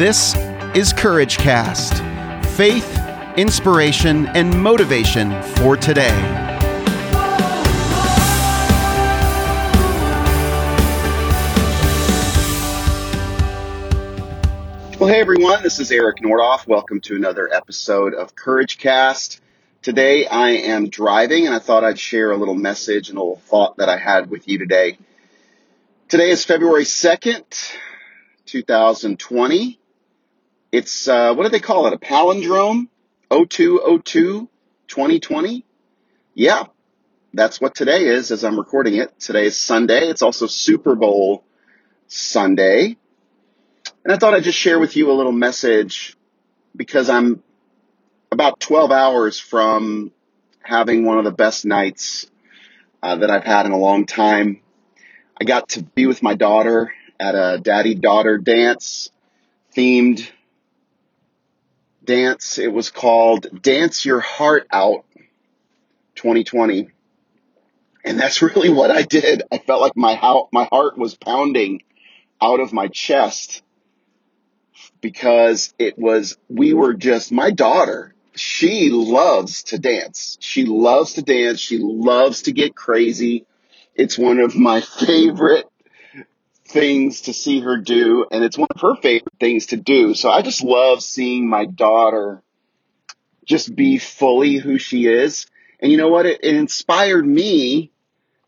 This is Courage Cast faith, inspiration, and motivation for today. Well, hey everyone, this is Eric Nordoff. Welcome to another episode of Courage Cast. Today I am driving and I thought I'd share a little message and a little thought that I had with you today. Today is February 2nd, 2020. It's, uh, what do they call it? A palindrome? 0202 2020? Yeah, that's what today is as I'm recording it. Today is Sunday. It's also Super Bowl Sunday. And I thought I'd just share with you a little message because I'm about 12 hours from having one of the best nights uh, that I've had in a long time. I got to be with my daughter at a daddy daughter dance themed dance. It was called Dance Your Heart Out 2020. And that's really what I did. I felt like my how, my heart was pounding out of my chest because it was, we were just, my daughter, she loves to dance. She loves to dance. She loves to get crazy. It's one of my favorite things to see her do, and it's one of her favorite things to do. So I just love seeing my daughter just be fully who she is. And you know what? It, it inspired me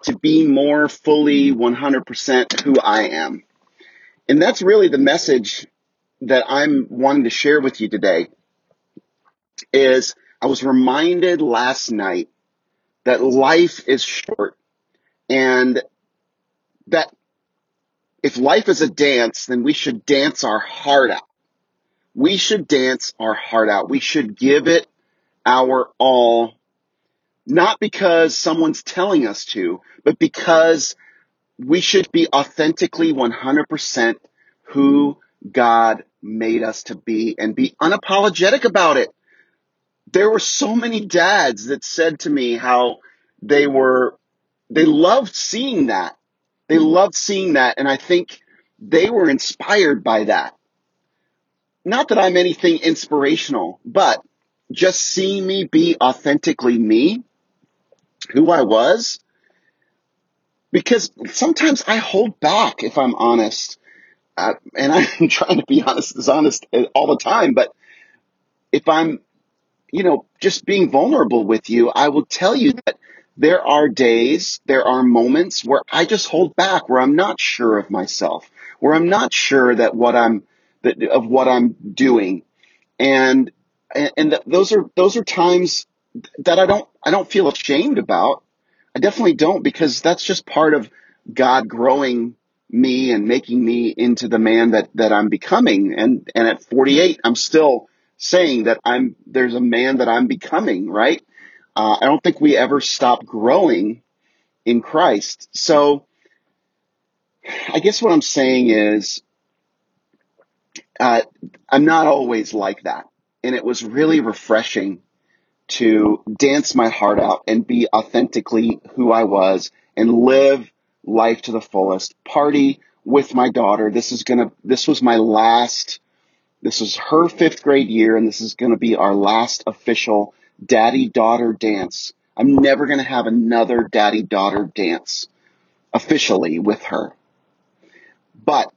to be more fully 100% who I am. And that's really the message that I'm wanting to share with you today is I was reminded last night that life is short and that if life is a dance, then we should dance our heart out. We should dance our heart out. We should give it our all, not because someone's telling us to, but because we should be authentically 100% who God made us to be and be unapologetic about it. There were so many dads that said to me how they were, they loved seeing that they loved seeing that, and I think they were inspired by that. Not that I'm anything inspirational, but just seeing me be authentically me, who I was, because sometimes I hold back if I'm honest. Uh, and I'm trying to be honest as honest all the time, but if I'm, you know, just being vulnerable with you, I will tell you that there are days, there are moments where I just hold back, where I'm not sure of myself, where I'm not sure that what I'm, that, of what I'm doing. And, and those are, those are times that I don't, I don't feel ashamed about. I definitely don't because that's just part of God growing me and making me into the man that, that I'm becoming. And, and at 48, I'm still saying that I'm, there's a man that I'm becoming, right? Uh, I don't think we ever stop growing in Christ. So I guess what I'm saying is, uh, I'm not always like that. And it was really refreshing to dance my heart out and be authentically who I was and live life to the fullest, party with my daughter. This is gonna, this was my last, this was her fifth grade year and this is gonna be our last official daddy daughter dance. I'm never going to have another daddy daughter dance officially with her. But,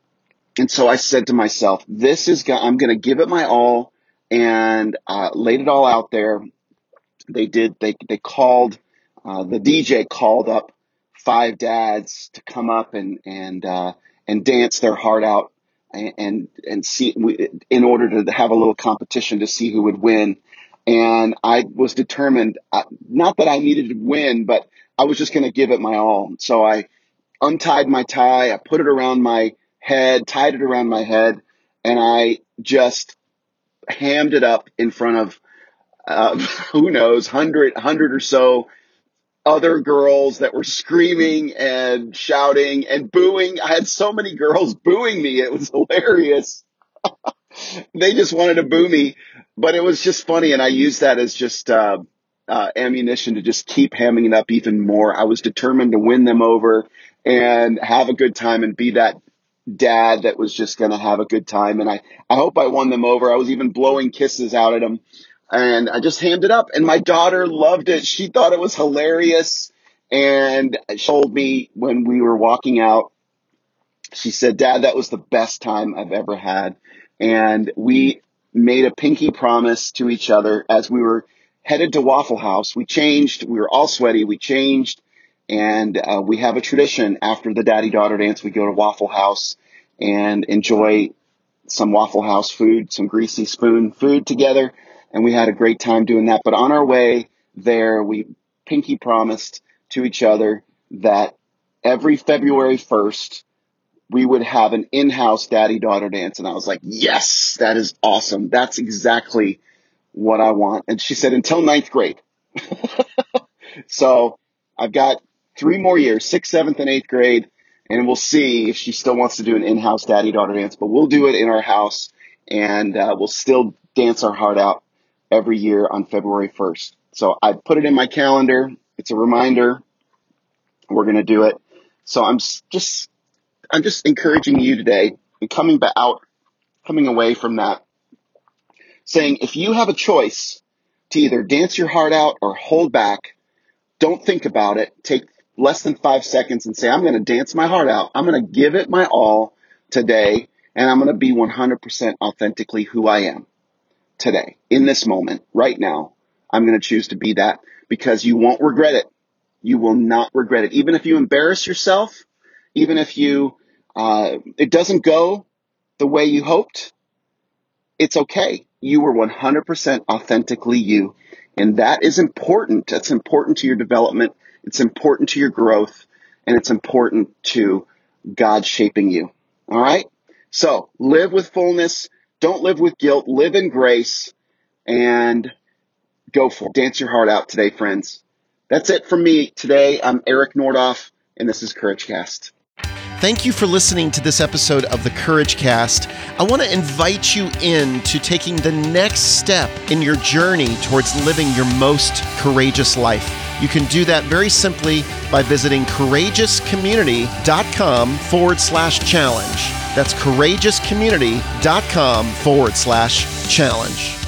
and so I said to myself, this is, I'm going to give it my all and, uh, laid it all out there. They did, they, they called, uh, the DJ called up five dads to come up and, and, uh, and dance their heart out and, and, and see, in order to have a little competition to see who would win. And I was determined, uh, not that I needed to win, but I was just going to give it my all. So I untied my tie, I put it around my head, tied it around my head, and I just hammed it up in front of, uh, who knows, hundred, hundred or so other girls that were screaming and shouting and booing. I had so many girls booing me. It was hilarious. they just wanted to boo me, but it was just funny. And I used that as just, uh, uh, ammunition to just keep hamming it up even more. I was determined to win them over and have a good time and be that, dad that was just going to have a good time. And I, I hope I won them over. I was even blowing kisses out at them and I just hammed it up and my daughter loved it. She thought it was hilarious. And she told me when we were walking out, she said, dad, that was the best time I've ever had. And we made a pinky promise to each other as we were headed to Waffle House. We changed. We were all sweaty. We changed and uh, we have a tradition after the daddy daughter dance. We go to Waffle House and enjoy some Waffle House food, some greasy spoon food together. And we had a great time doing that. But on our way there, we pinky promised to each other that every February 1st, we would have an in-house daddy daughter dance. And I was like, yes, that is awesome. That's exactly what I want. And she said, until ninth grade. so I've got three more years, sixth, seventh, and eighth grade, and we'll see if she still wants to do an in-house daddy-daughter dance. But we'll do it in our house, and uh, we'll still dance our heart out every year on February 1st. So I put it in my calendar. It's a reminder. We're going to do it. So I'm just, I'm just encouraging you today coming back out, coming away from that, saying if you have a choice to either dance your heart out or hold back, don't think about it. Take less than five seconds and say, I'm going to dance my heart out. I'm going to give it my all today and I'm going to be 100% authentically who I am today in this moment right now. I'm going to choose to be that because you won't regret it. You will not regret it. Even if you embarrass yourself, even if you, uh, it doesn't go the way you hoped, it's okay. You were 100% authentically you. And that is important. That's important to your development. It's important to your growth and it's important to God shaping you. All right. So live with fullness. Don't live with guilt. Live in grace and go for it. Dance your heart out today, friends. That's it from me today. I'm Eric Nordoff and this is Courage Cast. Thank you for listening to this episode of the Courage Cast. I want to invite you in to taking the next step in your journey towards living your most courageous life. You can do that very simply by visiting courageouscommunity.com forward slash challenge. That's courageouscommunity.com forward slash challenge.